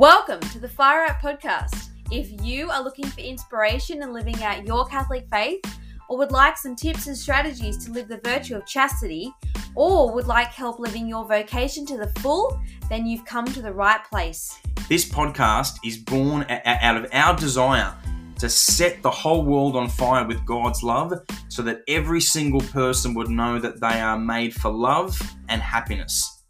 Welcome to the Fire Up Podcast. If you are looking for inspiration in living out your Catholic faith, or would like some tips and strategies to live the virtue of chastity, or would like help living your vocation to the full, then you've come to the right place. This podcast is born out of our desire to set the whole world on fire with God's love so that every single person would know that they are made for love and happiness.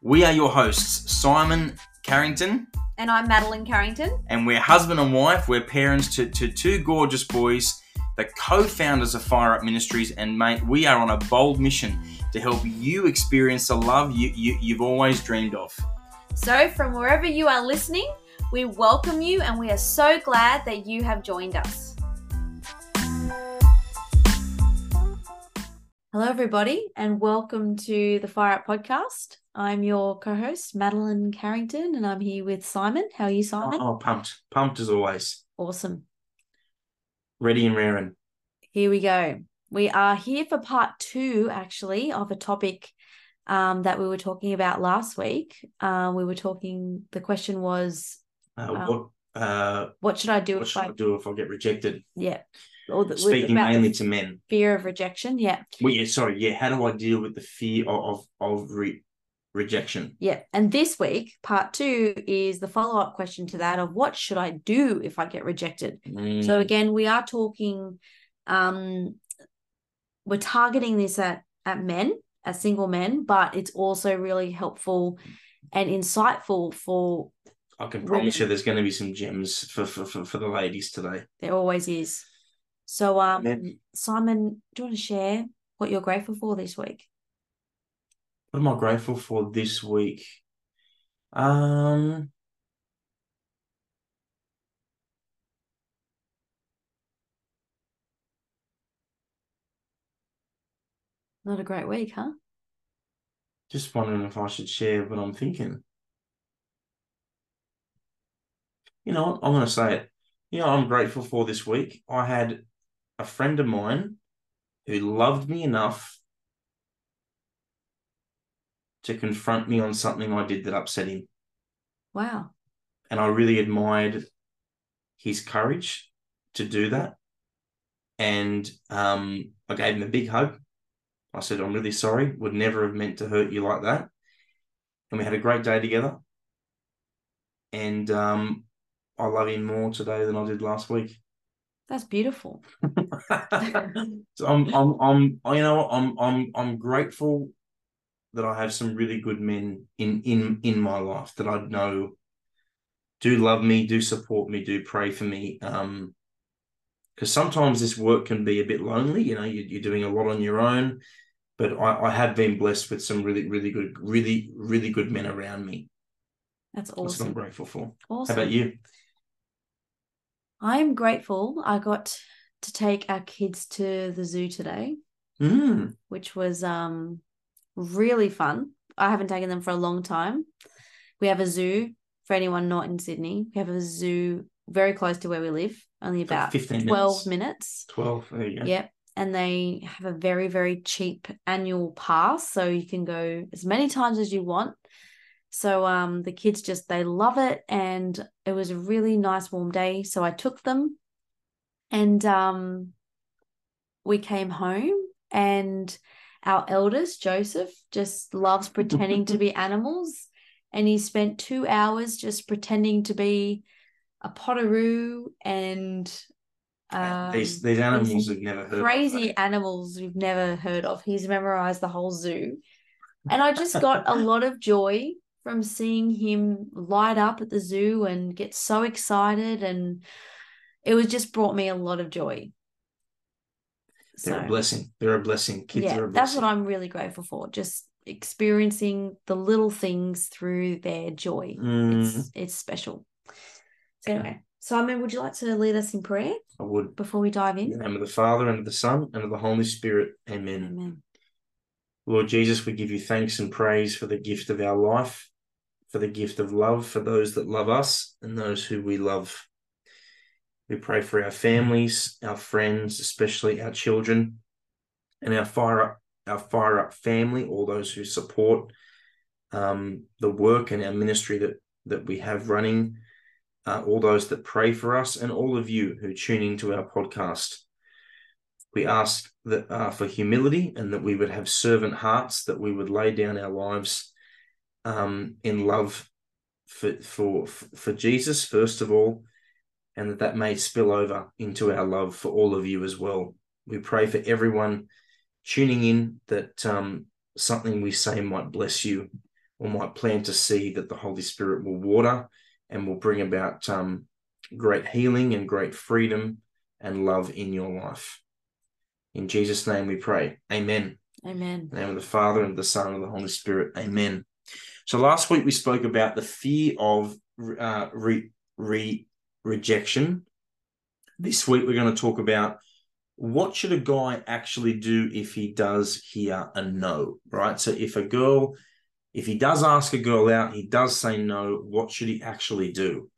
We are your hosts, Simon Carrington. And I'm Madeleine Carrington. And we're husband and wife. We're parents to, to two gorgeous boys, the co founders of Fire Up Ministries. And mate, we are on a bold mission to help you experience the love you, you, you've always dreamed of. So, from wherever you are listening, we welcome you and we are so glad that you have joined us. Hello, everybody, and welcome to the Fire Up podcast. I'm your co host, Madeleine Carrington, and I'm here with Simon. How are you, Simon? Oh, pumped. Pumped as always. Awesome. Ready and raring. Here we go. We are here for part two, actually, of a topic um, that we were talking about last week. Uh, we were talking, the question was, uh, um, what, uh, what should I do what if should I, I do if I get rejected? Yeah. Or the, Speaking mainly to men. Fear of rejection. Yeah. Well, yeah, sorry. Yeah. How do I deal with the fear of, of, of re- rejection? Yeah. And this week, part two is the follow up question to that of what should I do if I get rejected? Mm. So, again, we are talking, um, we're targeting this at, at men, at single men, but it's also really helpful and insightful for I can promise you there's going to be some gems for, for, for, for the ladies today. There always is. So, um, Simon, do you want to share what you're grateful for this week? What am I grateful for this week? Um, Not a great week, huh? just wondering if I should share what I'm thinking. You know. I'm going to say it. You know, I'm grateful for this week. I had a friend of mine who loved me enough to confront me on something I did that upset him. Wow. And I really admired his courage to do that. And um, I gave him a big hug. I said, I'm really sorry, would never have meant to hurt you like that. And we had a great day together. And um, I love him more today than I did last week. That's beautiful. so I'm, I'm, I'm, you know, I'm, I'm, I'm grateful that I have some really good men in, in, in my life that I know do love me, do support me, do pray for me. Um, because sometimes this work can be a bit lonely. You know, you, you're doing a lot on your own, but I, I have been blessed with some really, really good, really, really good men around me. That's That's what awesome. I'm grateful for. Awesome. How about you? I'm grateful I got to take our kids to the zoo today, Mm. which was um really fun. I haven't taken them for a long time. We have a zoo for anyone not in Sydney. We have a zoo very close to where we live, only about 15 12 minutes. minutes. 12. There you go. Yep. And they have a very, very cheap annual pass. So you can go as many times as you want. So um the kids just they love it and it was a really nice warm day. So I took them and um we came home and our eldest, Joseph, just loves pretending to be animals. And he spent two hours just pretending to be a potoroo and um, these these animals have never heard crazy of. animals we've never heard of. He's memorized the whole zoo. And I just got a lot of joy from seeing him light up at the zoo and get so excited. And it was just brought me a lot of joy. They're a blessing. They're a blessing. Kids yeah, are a that's what I'm really grateful for. Just experiencing the little things through their joy. Mm. It's it's special. So anyway, Simon, would you like to lead us in prayer I would. before we dive In in? the name of the Father, and of the Son, and of the Holy Spirit. Amen. Amen. Lord Jesus, we give you thanks and praise for the gift of our life, for the gift of love for those that love us and those who we love. We pray for our families, our friends, especially our children, and our fire up, our fire up family, all those who support um, the work and our ministry that that we have running, uh, all those that pray for us, and all of you who tune into our podcast. We ask that uh, for humility and that we would have servant hearts, that we would lay down our lives um, in love for, for for Jesus first of all, and that that may spill over into our love for all of you as well. We pray for everyone tuning in that um, something we say might bless you or might plant a seed that the Holy Spirit will water and will bring about um, great healing and great freedom and love in your life. In Jesus' name we pray. Amen. Amen. name of the Father and the Son and the Holy Spirit. Amen. So last week we spoke about the fear of uh, re, re, rejection. This week we're going to talk about what should a guy actually do if he does hear a no, right? So if a girl, if he does ask a girl out, he does say no, what should he actually do?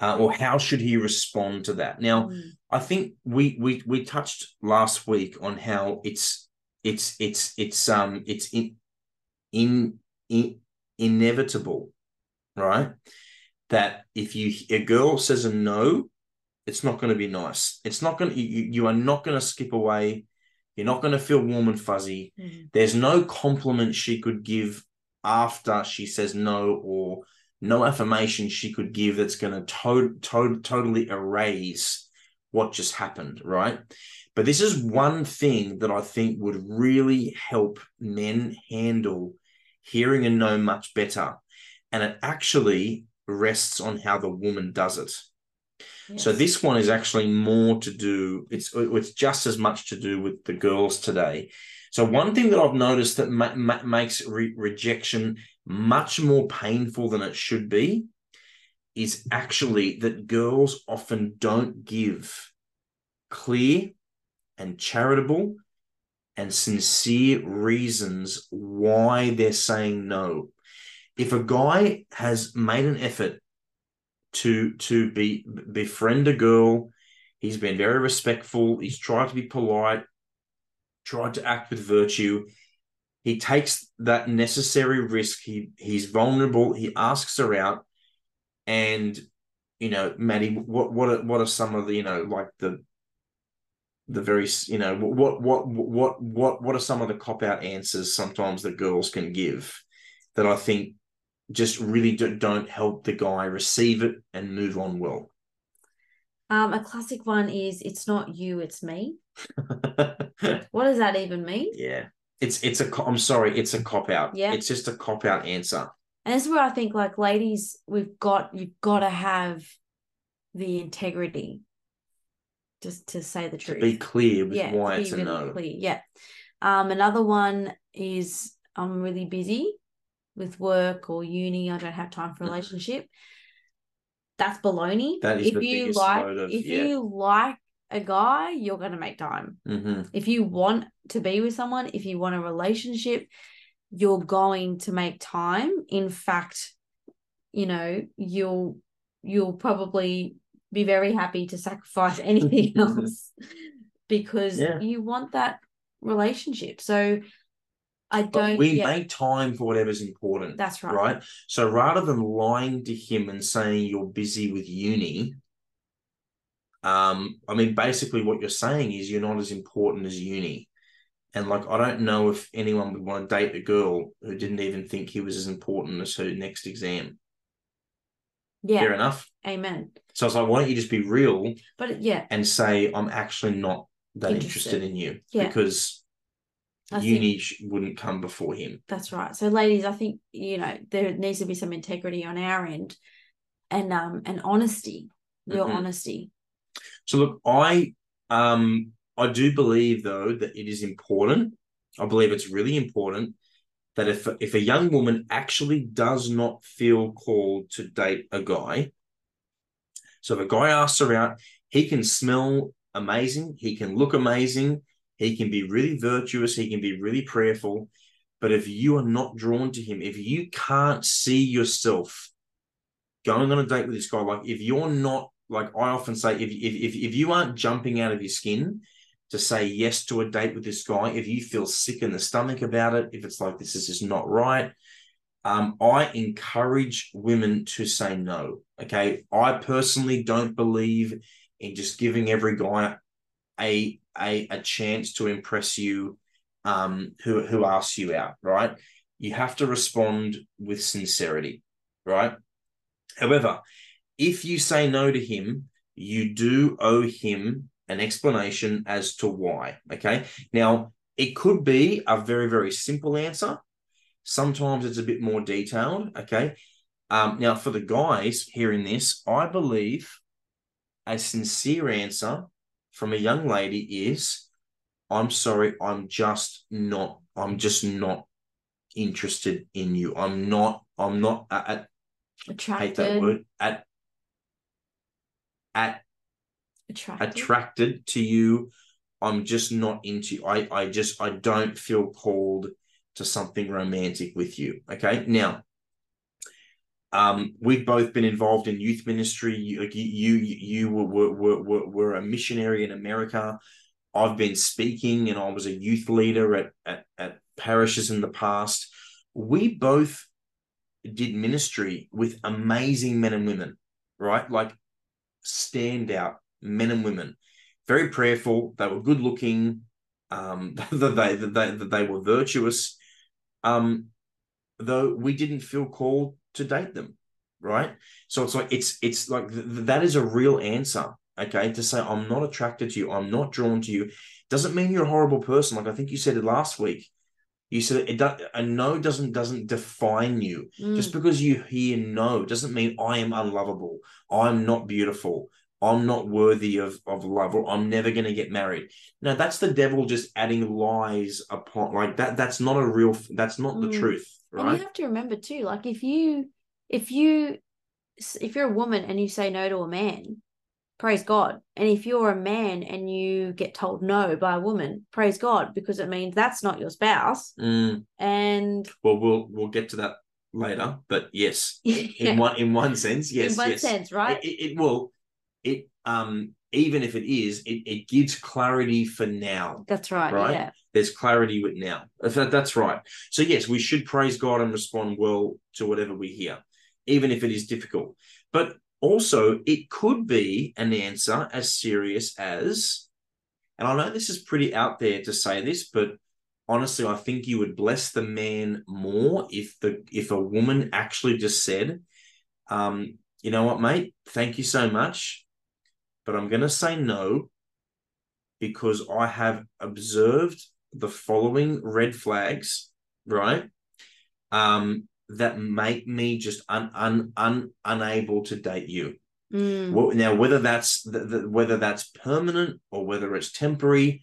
Uh, or how should he respond to that? Now, mm. I think we we we touched last week on how it's it's it's it's um it's in in, in inevitable, right? That if you a girl says a no, it's not going to be nice. It's not going to, you, you are not going to skip away. You're not going to feel warm and fuzzy. Mm-hmm. There's no compliment she could give after she says no, or no affirmation she could give that's going to to- to- totally erase what just happened, right? But this is one thing that I think would really help men handle hearing and know much better. And it actually rests on how the woman does it. So this one is actually more to do. It's it's just as much to do with the girls today. So one thing that I've noticed that ma- ma- makes re- rejection much more painful than it should be is actually that girls often don't give clear and charitable and sincere reasons why they're saying no. If a guy has made an effort to to be befriend a girl. He's been very respectful. He's tried to be polite, tried to act with virtue. He takes that necessary risk. He he's vulnerable. He asks her out, and you know, Maddie, what what are, what are some of the you know like the the very you know what what what what what are some of the cop out answers sometimes that girls can give that I think just really do, don't help the guy receive it and move on well? Um, a classic one is "It's not you, it's me." what does that even mean? Yeah, it's it's a. I'm sorry, it's a cop out. Yeah, it's just a cop out answer. And this is where I think, like, ladies, we've got you've got to have the integrity just to say the truth. To be clear with yeah, why it's a really no. Clear. Yeah. Um, another one is I'm really busy with work or uni, I don't have time for a relationship. That's baloney. That is if you like of, if yeah. you like a guy, you're gonna make time. Mm-hmm. If you want to be with someone, if you want a relationship, you're going to make time. In fact, you know, you'll you'll probably be very happy to sacrifice anything else because yeah. you want that relationship. So I don't. But we make time for whatever's important. That's right. Right. So rather than lying to him and saying you're busy with uni, um, I mean, basically what you're saying is you're not as important as uni. And like, I don't know if anyone would want to date a girl who didn't even think he was as important as her next exam. Yeah. Fair enough. Amen. So I was like, why don't you just be real? But yeah. And say, I'm actually not that interested, interested in you. Yeah. Because I uni think, wouldn't come before him. That's right. So, ladies, I think you know there needs to be some integrity on our end, and um and honesty, real mm-hmm. honesty. So, look, I um I do believe though that it is important. I believe it's really important that if if a young woman actually does not feel called to date a guy, so if a guy asks her out, he can smell amazing, he can look amazing, he can be really virtuous, he can be really prayerful. But if you are not drawn to him, if you can't see yourself going on a date with this guy, like if you're not, like I often say, if, if, if, if you aren't jumping out of your skin to say yes to a date with this guy, if you feel sick in the stomach about it, if it's like this is just not right, um, I encourage women to say no. Okay. I personally don't believe in just giving every guy a a, a chance to impress you um, who, who asks you out, right? You have to respond with sincerity, right? However, if you say no to him, you do owe him an explanation as to why. Okay. Now, it could be a very, very simple answer. Sometimes it's a bit more detailed. Okay. Um, now, for the guys hearing this, I believe a sincere answer from a young lady is I'm sorry, I'm just not, I'm just not interested in you. I'm not, I'm not at, Attracted. hate that word, at, at Attracted. attracted to you. I'm just not into. I, I just I don't feel called to something romantic with you. Okay. Now, um, we've both been involved in youth ministry. You you you were were, were, were a missionary in America. I've been speaking and I was a youth leader at, at, at parishes in the past. We both did ministry with amazing men and women, right? Like standout men and women, very prayerful. They were good looking. Um, that they that they that they were virtuous. Um, though we didn't feel called to date them, right? So it's like it's it's like th- that is a real answer. Okay, to say I'm not attracted to you, I'm not drawn to you, doesn't mean you're a horrible person. Like I think you said it last week. You said it does, a no doesn't doesn't define you. Mm. Just because you hear no doesn't mean I am unlovable. I'm not beautiful. I'm not worthy of, of love or I'm never going to get married. No, that's the devil just adding lies upon like that. That's not a real, that's not the Mm. truth, And you have to remember too, like if you if you if you're a woman and you say no to a man, praise God. And if you're a man and you get told no by a woman, praise God, because it means that's not your spouse. Mm, And well, we'll, we'll get to that later, but yes, in one, in one sense, yes, in one yes. sense, right? It, it, it will, it, um, even if it is, it, it gives clarity for now. that's right. right? Yeah. There's clarity with now. If that- That's right. So yes, we should praise God and respond well to whatever we hear, even if it is difficult. But also, it could be an answer as serious as, and I know this is pretty out there to say this, but honestly, I think you would bless the man more if the if a woman actually just said, um, you know what, mate, thank you so much, but I'm gonna say no because I have observed the following red flags, right? Um, that make me just un, un, un, unable to date you. Mm, Well, now, whether that's the, the, whether that's permanent or whether it's temporary,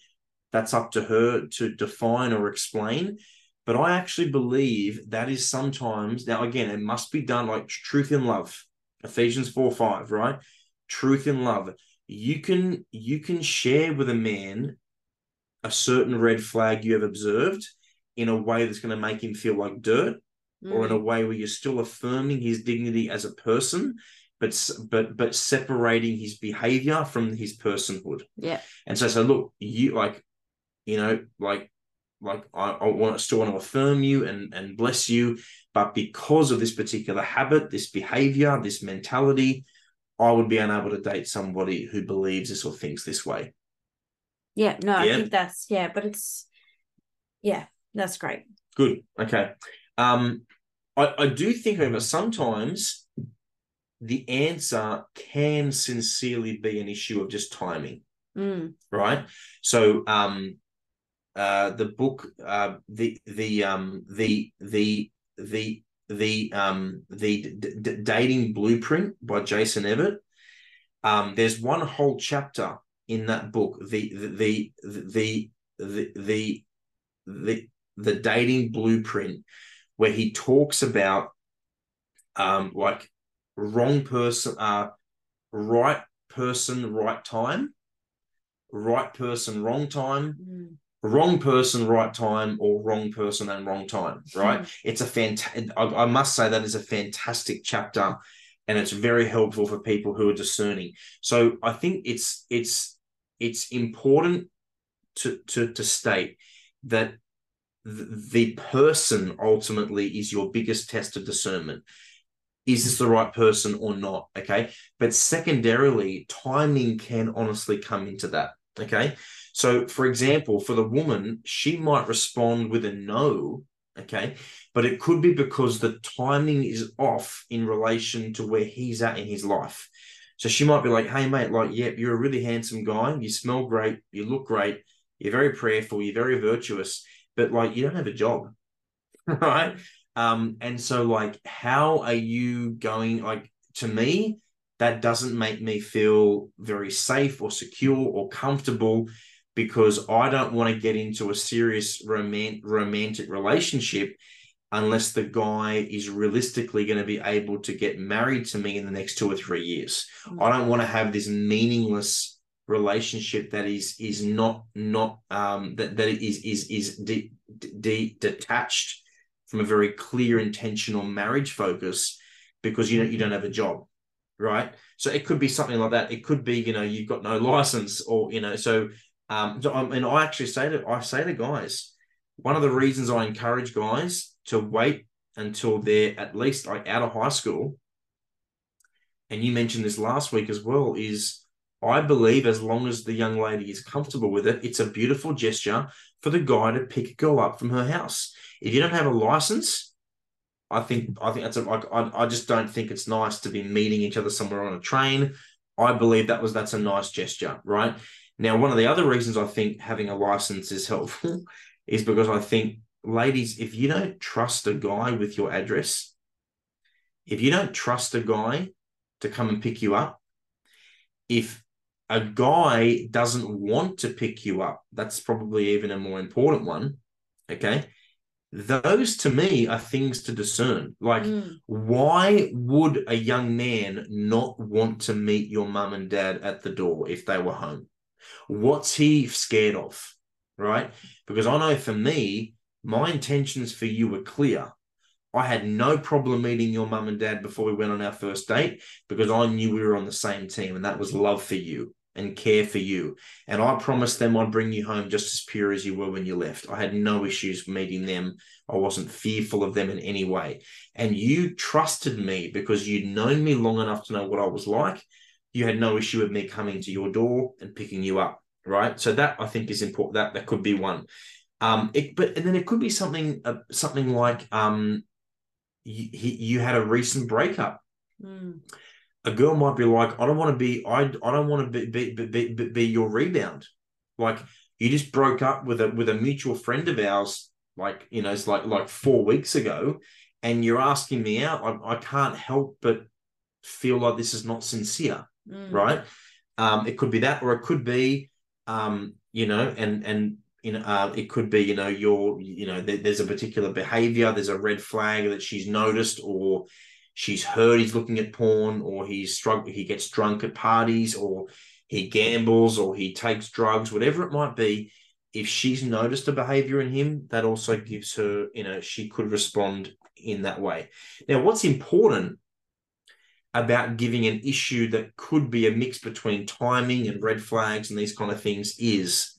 that's up to her to define or explain. But I actually believe that is sometimes now again it must be done like truth in love, Ephesians four five, right? Truth in love. You can you can share with a man a certain red flag you have observed in a way that's going to make him feel like dirt or in a mm, way where you're still affirming his dignity as a person, but but but separating his behavior from his personhood. yeah. And so, so look, you like, you know, like, like I, I want still want to affirm you and and bless you, but because of this particular habit, this behavior, this mentality, I would be unable to date somebody who believes this or thinks this way. Yeah. No, I think that's yeah, but it's yeah, that's great. Good. Okay. Um, I, I do think, however, sometimes the answer can sincerely be an issue of just timing, Mm, right? So, um, uh, the book, uh, the the um the the the the um the D- D- dating blueprint by Jason Evert. Um, there's one whole chapter in that book, the the the the the the the, dating blueprint, where he talks about um like wrong person, uh, right person, right time, right person, wrong time, mm, wrong person, right time, or wrong person and wrong time, right? it's a fantastic, I, I must say that is a fantastic chapter and it's very helpful for people who are discerning. So I think it's, it's, it's important to, to, to state that the person ultimately is your biggest test of discernment. Is this the right person or not? Okay. But secondarily, timing can honestly come into that. Okay. So, for example, for the woman, she might respond with a no. Okay. But it could be because the timing is off in relation to where he's at in his life. So she might be like, hey, mate, like, yeah, you're a really handsome guy. You smell great. You look great. You're very prayerful. You're very virtuous but like you don't have a job, right? Um, and so like, how are you going? Like to me, that doesn't make me feel very safe or secure or comfortable because I don't want to get into a serious romant- romantic relationship unless the guy is realistically going to be able to get married to me in the next two or three years. Mm-hmm. I don't want to have this meaningless relationship that is is not not um that that is is is de, de, detached from a very clear intentional marriage focus because you know you don't have a job right so it could be something like that it could be you know you've got no license or you know so um and i actually say to i say to guys one of the reasons i encourage guys to wait until they're at least like out of high school and you mentioned this last week as well is I believe as long as the young lady is comfortable with it, it's a beautiful gesture for the guy to pick a girl up from her house. If you don't have a license, I think I think that's a, like I, I just don't think it's nice to be meeting each other somewhere on a train. I believe that was that's a nice gesture, right? Now, one of the other reasons I think having a license is helpful is because I think, ladies, if you don't trust a guy with your address, if you don't trust a guy to come and pick you up, if a guy doesn't want to pick you up, that's probably even a more important one. Okay. Those to me are things to discern. Like, mm. why would a young man not want to meet your mum and dad at the door if they were home? What's he scared of? Right. Because I know for me, my intentions for you were clear. I had no problem meeting your mum and dad before we went on our first date because I knew we were on the same team and that was love for you and care for you. And I promised them I'd bring you home just as pure as you were when you left. I had no issues meeting them. I wasn't fearful of them in any way. And you trusted me because you'd known me long enough to know what I was like. You had no issue with me coming to your door and picking you up. Right. So that I think is important. That that could be one. Um, it, but and then it could be something uh, something like um, you, you had a recent breakup. Mm. A girl might be like, I don't want to be, I, I don't want to be, be, be, be, be your rebound. Like you just broke up with a with a mutual friend of ours, like you know, it's like like four weeks ago, and you're asking me out. I, I can't help but feel like this is not sincere, mm. right? Um, it could be that, or it could be, um, you know, and and you know, uh, it could be, you know, you're, you know, there, there's a particular behavior, there's a red flag that she's noticed, or she's heard he's looking at porn, or he's struck, he gets drunk at parties, or he gambles, or he takes drugs, whatever it might be. If she's noticed a behavior in him, that also gives her, you know, she could respond in that way. Now, what's important about giving an issue that could be a mix between timing and red flags and these kind of things is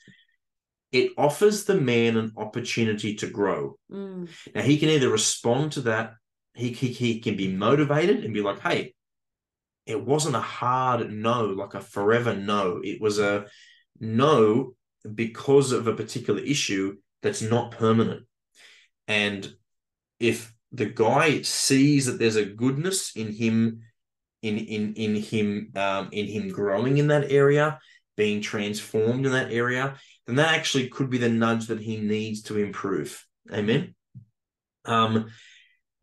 it offers the man an opportunity to grow. Mm. Now he can either respond to that, he, he he can be motivated and be like, hey, it wasn't a hard no, like a forever no. It was a no because of a particular issue that's not permanent. And if the guy sees that there's a goodness in him, in in in him, um, in him growing in that area, being transformed in that area, then that actually could be the nudge that he needs to improve. Amen. Um,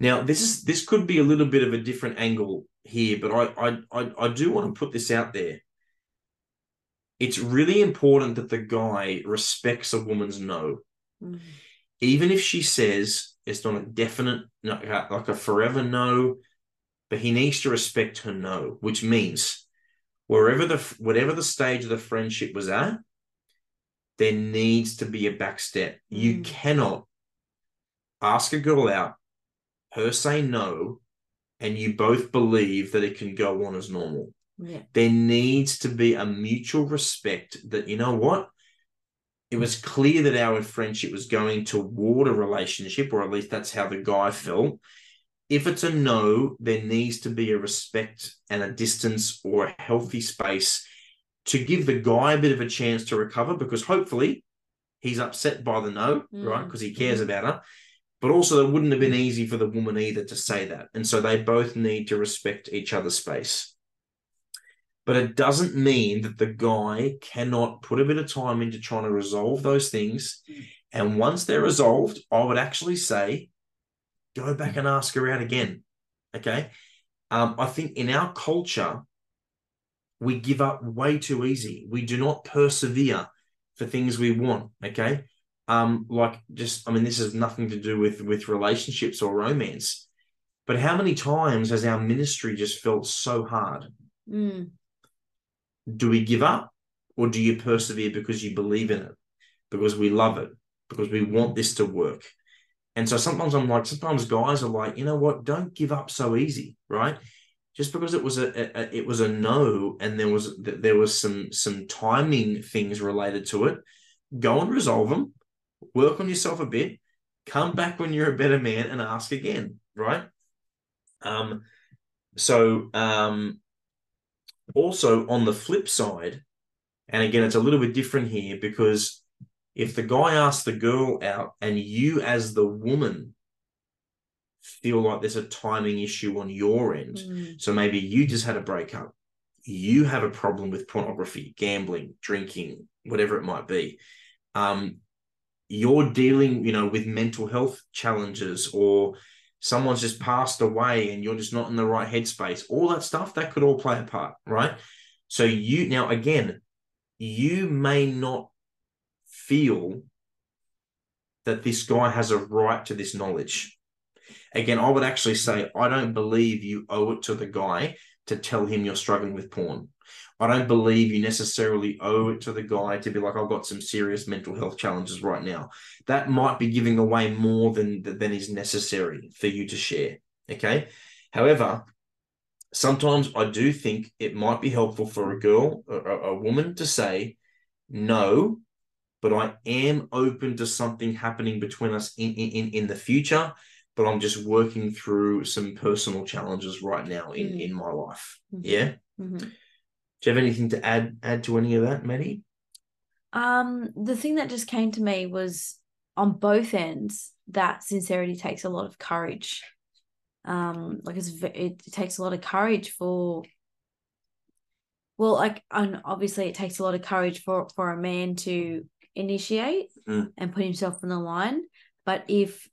now this is this could be a little bit of a different angle here, but I I I, I do want to put this out there. It's really important that the guy respects a woman's no, mm-hmm. even if she says it's not a definite, not like a forever no, but he needs to respect her no, which means wherever the whatever the stage of the friendship was at, there needs to be a back step. Mm. You cannot ask a girl out, her say no, and you both believe that it can go on as normal. Yeah. There needs to be a mutual respect that, you know what? it was clear that our friendship was going toward a relationship, or at least that's how the guy felt. If it's a no, there needs to be a respect and a distance or a healthy space to give the guy a bit of a chance to recover because hopefully he's upset by the no, mm. right? Because he cares mm. about her. But also, it wouldn't have been easy for the woman either to say that. And so they both need to respect each other's space. But it doesn't mean that the guy cannot put a bit of time into trying to resolve those things. And once they're resolved, I would actually say, go back and ask her out again. Okay. Um, I think in our culture, we give up way too easy. We do not persevere for things we want. Okay. Um, like just, I mean, this has nothing to do with with relationships or romance, but how many times has our ministry just felt so hard? Mm. Do we give up, or do you persevere because you believe in it, because we love it, because we want this to work? And so sometimes I'm like, sometimes guys are like, you know what? Don't give up so easy, right? just because it was a, a, it was a no and there was there was some some timing things related to it go and resolve them work on yourself a bit come back when you're a better man and ask again right um so um also on the flip side and again it's a little bit different here because if the guy asks the girl out and you as the woman feel like there's a timing issue on your end. Mm. So maybe you just had a breakup, you have a problem with pornography, gambling, drinking, whatever it might be. Um, you're dealing, you know, with mental health challenges or someone's just passed away and you're just not in the right headspace. All that stuff that could all play a part, right? So you now again, you may not feel that this guy has a right to this knowledge Again, I would actually say I don't believe you owe it to the guy to tell him you're struggling with porn. I don't believe you necessarily owe it to the guy to be like, I've got some serious mental health challenges right now. That might be giving away more than than is necessary for you to share. Okay. However, sometimes I do think it might be helpful for a girl, a, a woman to say, no, but I am open to something happening between us in, in, in the future but I'm just working through some personal challenges right now in mm-hmm. in my life. Mm-hmm. Yeah. Mm-hmm. Do you have anything to add add to any of that, Maddie? Um, the thing that just came to me was on both ends that sincerity takes a lot of courage. Um, like it's it, takes a lot of courage for. Well, like, and obviously, it takes a lot of courage for for a man to initiate mm. and put himself on the line. But if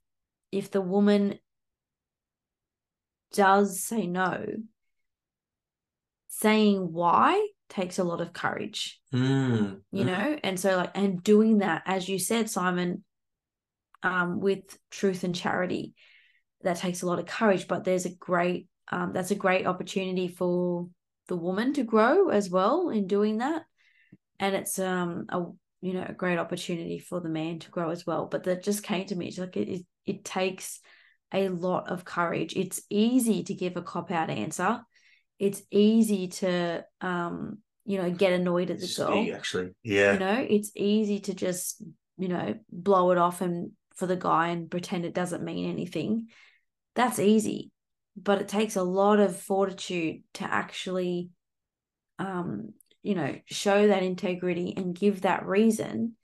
if the woman does say no, saying why takes a lot of courage. Mm. You know, and so like and doing that, as you said, Simon, um, with truth and charity, that takes a lot of courage. But there's a great um, that's a great opportunity for the woman to grow as well in doing that. And it's um a you know a great opportunity for the man to grow as well. But that just came to me. It's like it, it takes a lot of courage. It's easy to give a cop out answer. It's easy to um, you know, get annoyed at the girl. Actually, yeah. You know, it's easy to just, you know, blow it off and for the guy and pretend it doesn't mean anything. That's easy. But it takes a lot of fortitude to actually um, you know, show that integrity and give that reason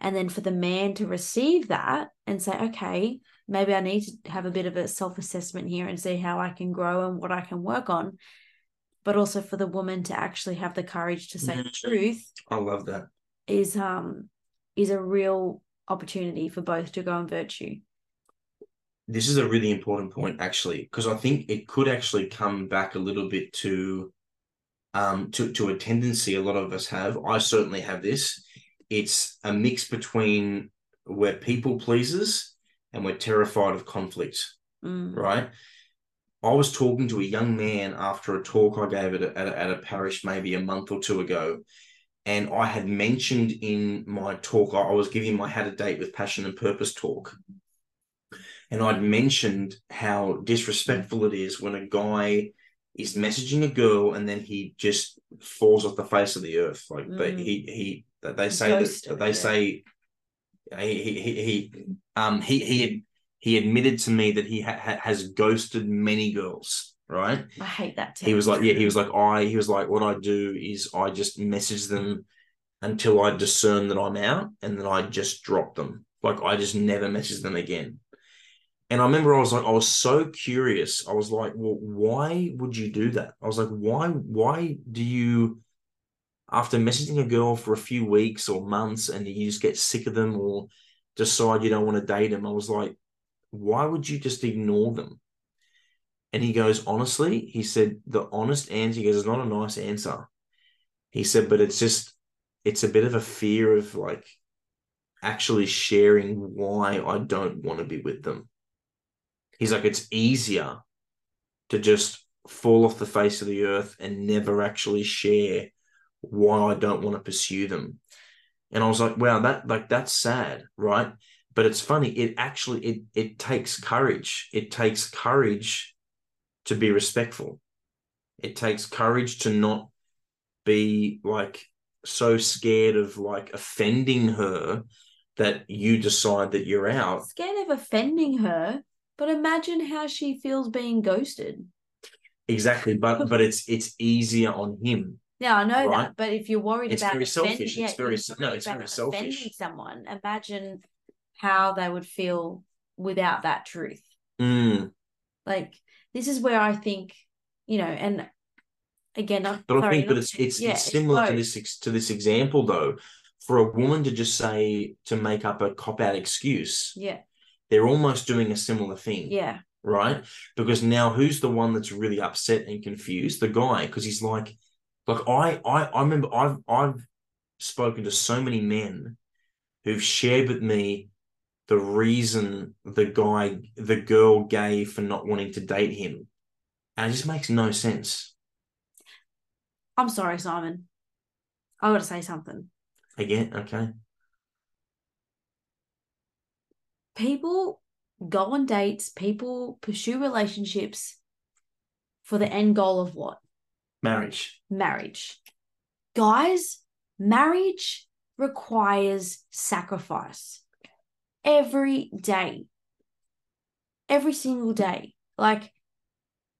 and then for the man to receive that and say okay maybe i need to have a bit of a self-assessment here and see how i can grow and what i can work on but also for the woman to actually have the courage to say mm-hmm. the truth i love that is um is a real opportunity for both to go in virtue this is a really important point actually because i think it could actually come back a little bit to um to to a tendency a lot of us have i certainly have this it's a mix between we're people pleasers and we're terrified of conflict, mm. right? I was talking to a young man after a talk I gave at a, at, a, at a parish maybe a month or two ago. And I had mentioned in my talk, I was giving my Had a Date with Passion and Purpose talk. And I'd mentioned how disrespectful it is when a guy is messaging a girl and then he just falls off the face of the earth. Like mm. he he they say that they say he he he, he um he he had, he admitted to me that he ha- ha- has ghosted many girls right? I hate that. he was like yeah he was like i he was like what i do is i just message them until i discern that i'm out and then i just drop them. Like i just never message them again. And i remember i was like i was so curious. I was like well why would you do that? I was like why why do you after messaging a girl for a few weeks or months and you just get sick of them or decide you don't want to date them i was like why would you just ignore them and he goes, honestly, he said, the honest answer, he goes, it's not a nice answer. He said, but it's just, it's a bit of a fear of like actually sharing why I don't want to be with them. He's like, it's easier to just fall off the face of the earth and never actually share why I don't want to pursue them. And I was like, wow, that like that's sad, right? But it's funny, it actually it it takes courage. It takes courage to be respectful. It takes courage to not be like so scared of like offending her that you decide that you're out. scared of offending her, but imagine how she feels being ghosted. Exactly, but but it's it's easier on him. Yeah, I know Right. that, but if you're worried It's about very offending- selfish. yeah, It's very no, it's very selfish. offending someone. Imagine how they would feel without that truth. Mm. Like this is where I think, you know, and again, I'm But I think, but it's it's yeah, it's similar to this to this example though. For a woman to just say to make up a cop out excuse, Yeah, they're almost doing a similar thing. yeah, right? Because now who's the one that's really upset and confused? The guy, because he's like, like I, I, I remember I've I've spoken to so many men who've shared with me the reason the guy, the girl gave for not wanting to date him, and it just makes no sense. I'm sorry, Simon. I got to say something. Again, okay, People go on dates. People pursue relationships for the end goal of what? marriage. marriage. Guys, marriage requires sacrifice every day, every single day. Like,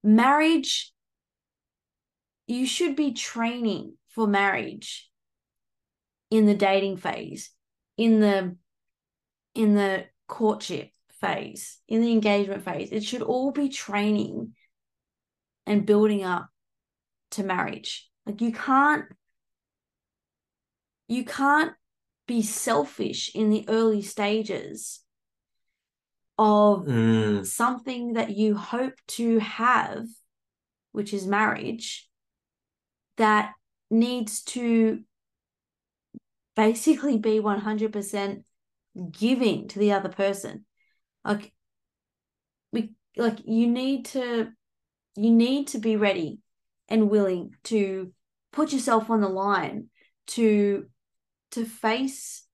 marriage, you should be training for marriage in the dating phase, in the in the courtship phase, in the engagement phase. It should all be training and building up to marriage. Like you can't you can't be selfish in the early stages of Mm, something that you hope to have, which is marriage, that needs to basically be 100% giving to the other person. Like, we, like you need to, you need to be ready and willing to put yourself on the line to, to face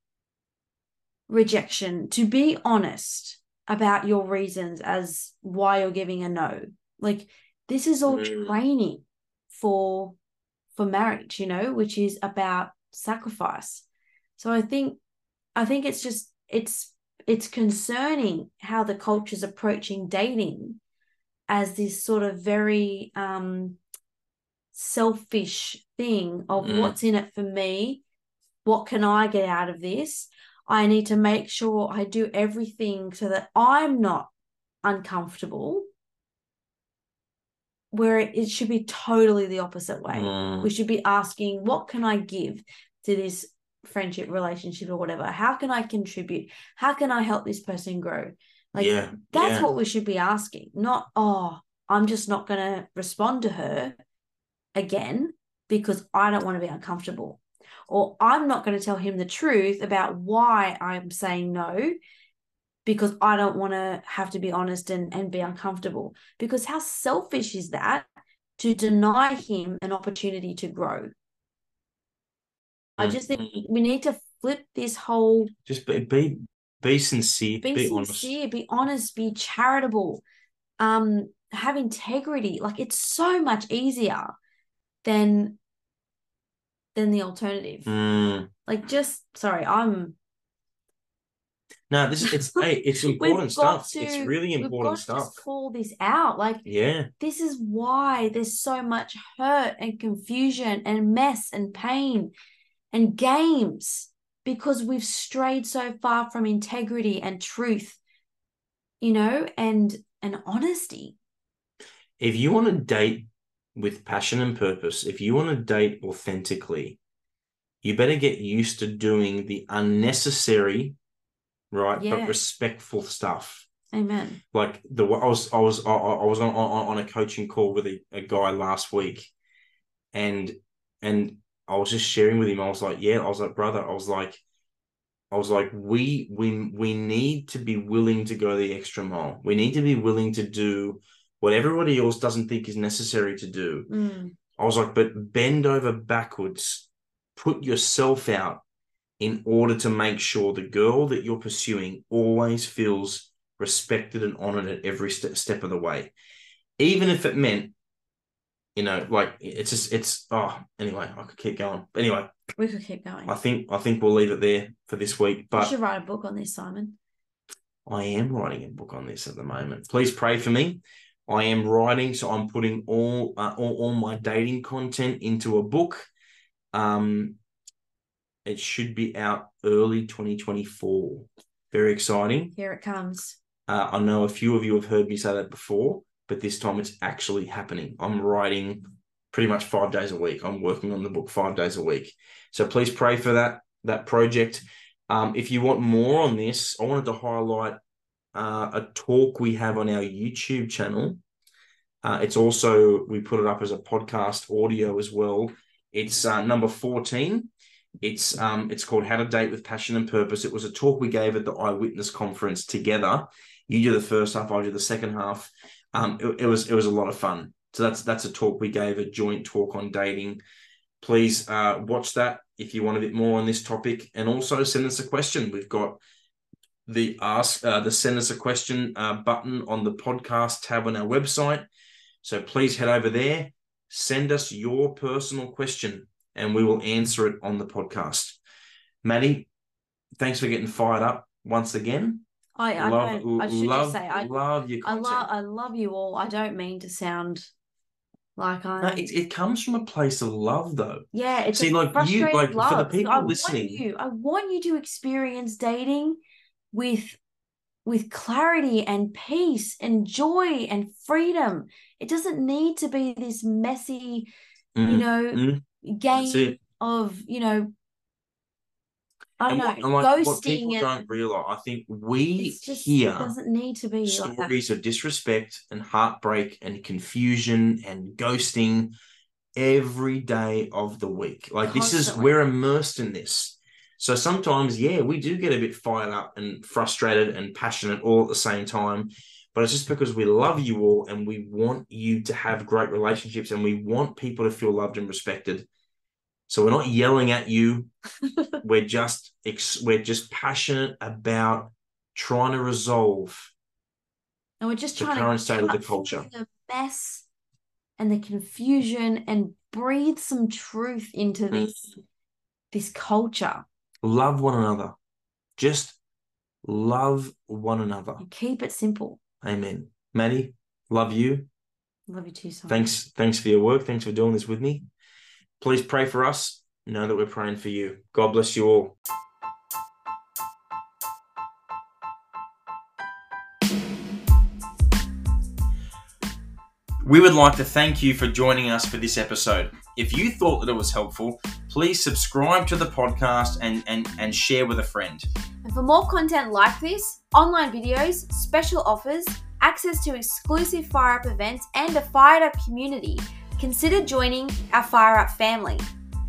rejection, to be honest about your reasons as why you're giving a no. Like this is all Mm. training for for marriage, you know, which is about sacrifice. So I think I think it's just it's it's concerning how the culture's approaching dating as this sort of very um selfish thing of Mm. what's in it for me what can i get out of this? I need to make sure i do everything so that i'm not uncomfortable where it, should be totally the opposite way. Mm, we should be asking what can i give to this friendship relationship or whatever? How can i contribute? How can i help this person grow? Like yeah, that's yeah. what we should be asking not oh i'm just not going to respond to her again because i don't want to be uncomfortable or i'm not going to tell him the truth about why i'm saying no because i don't want to have to be honest and, and be uncomfortable because how selfish is that to deny him an opportunity to grow i just think Mm. we need to flip this whole Just be be, be sincere, be, be, honest. be honest be charitable um have integrity like it's so much easier than than the alternative Mm. like just sorry i'm No, this is it's hey, it's important stuff. it's to- really We've important got to stuff. just call this out. Like Yeah. this is why there's so much hurt and confusion and mess and pain and games because we've strayed so far from integrity and truth you know and and honesty If you want to date with passion and purpose, if you want to date authentically, you better get used to doing the unnecessary, right, Yeah. but respectful stuff. amen like the I was I was I, I was on, on on a coaching call with a, a guy last week, and and I was just sharing with him. I was like, yeah, I was like, brother, I was like, I was like, we we we need to be willing to go the extra mile. We need to be willing to do what everybody else doesn't think is necessary to do. Mm, I was like, but bend over backwards, put yourself out in order to make sure the girl that you're pursuing always feels respected and honored at every st- step of the way. Even if it meant, you know, like it's just, it's, oh, anyway, I could keep going. Anyway, we could keep going I think, I think we'll leave it there for this week. But you should write a book on this simon I am writing a book on this at the moment. Please pray for me. I am writing, so I'm putting all uh, all, all my dating content into a book. Um, it should be out early 2024. Very exciting. here it comes Uh, I know a few of you have heard me say that before, but this time it's actually happening. I'm writing pretty much five days a week. I'm working on the book five days a week. So please pray for that that project. Um, if you want more on this, I wanted to highlight uh, a talk we have on our YouTube channel. Uh, it's also we put it up as a podcast audio as well. It's uh, number fourteen. It's um it's called How to Date with Passion and Purpose. It was a talk we gave at the Eyewitness Conference together. You do the first half, I do the second half. Um, it, it was it was a lot of fun. So that's that's a talk we gave, a joint talk on dating. Please uh, watch that if you want a bit more on this topic, and also send us a question. We've got the ask uh, the send us a question uh, button on the podcast tab on our website. So please head over there, send us your personal question, and we will answer it on the podcast. Maddie, thanks for getting fired up once again. i i love, i should love, just say i love you. i love i love you all i don't mean to sound like i No, it, it comes from a place of love, though. Yeah, it's See, like, you- like, for the love. people I want listening- you, I want you to experience dating with with clarity and peace and joy and freedom. It doesn't need to be this messy, you Mm, know, mm, game of you know. I don't And know, what, and like, what people and don't realize, I think we just hear it doesn't need to be like stories of disrespect and heartbreak and confusion and ghosting every day of the week. Like this is we're immersed in this. So sometimes, yeah, we do get a bit fired up and frustrated and passionate all at the same time. But it's just because we love you all and we want you to have great relationships and we want people to feel loved and respected. So we're not yelling at you. we're just ex- we're just passionate about trying to resolve And we're just the trying current to state of the culture. the mess and the confusion and breathe some truth into Mm. this this culture love one another. Just love one another. and keep it simple. Amen. Maddie, love you. Love you too, Simon. Thanks, thanks for your work. Thanks for doing this with me. Please pray for us. Know that we're praying for you. God bless you all. We would like to thank you for joining us for this episode. If you thought that it was helpful, please subscribe to the podcast and, and, and share with a friend. And for more content like this, online videos, special offers, access to exclusive Fire Up events, and a Fired Up community, consider joining our Fire Up family.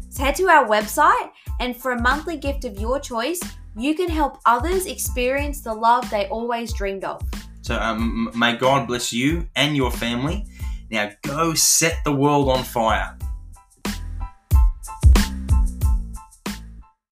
So head to our website, and for a monthly gift of your choice, you can help others experience the love they always dreamed of. So um, may God bless you and your family. Now go set the world on fire.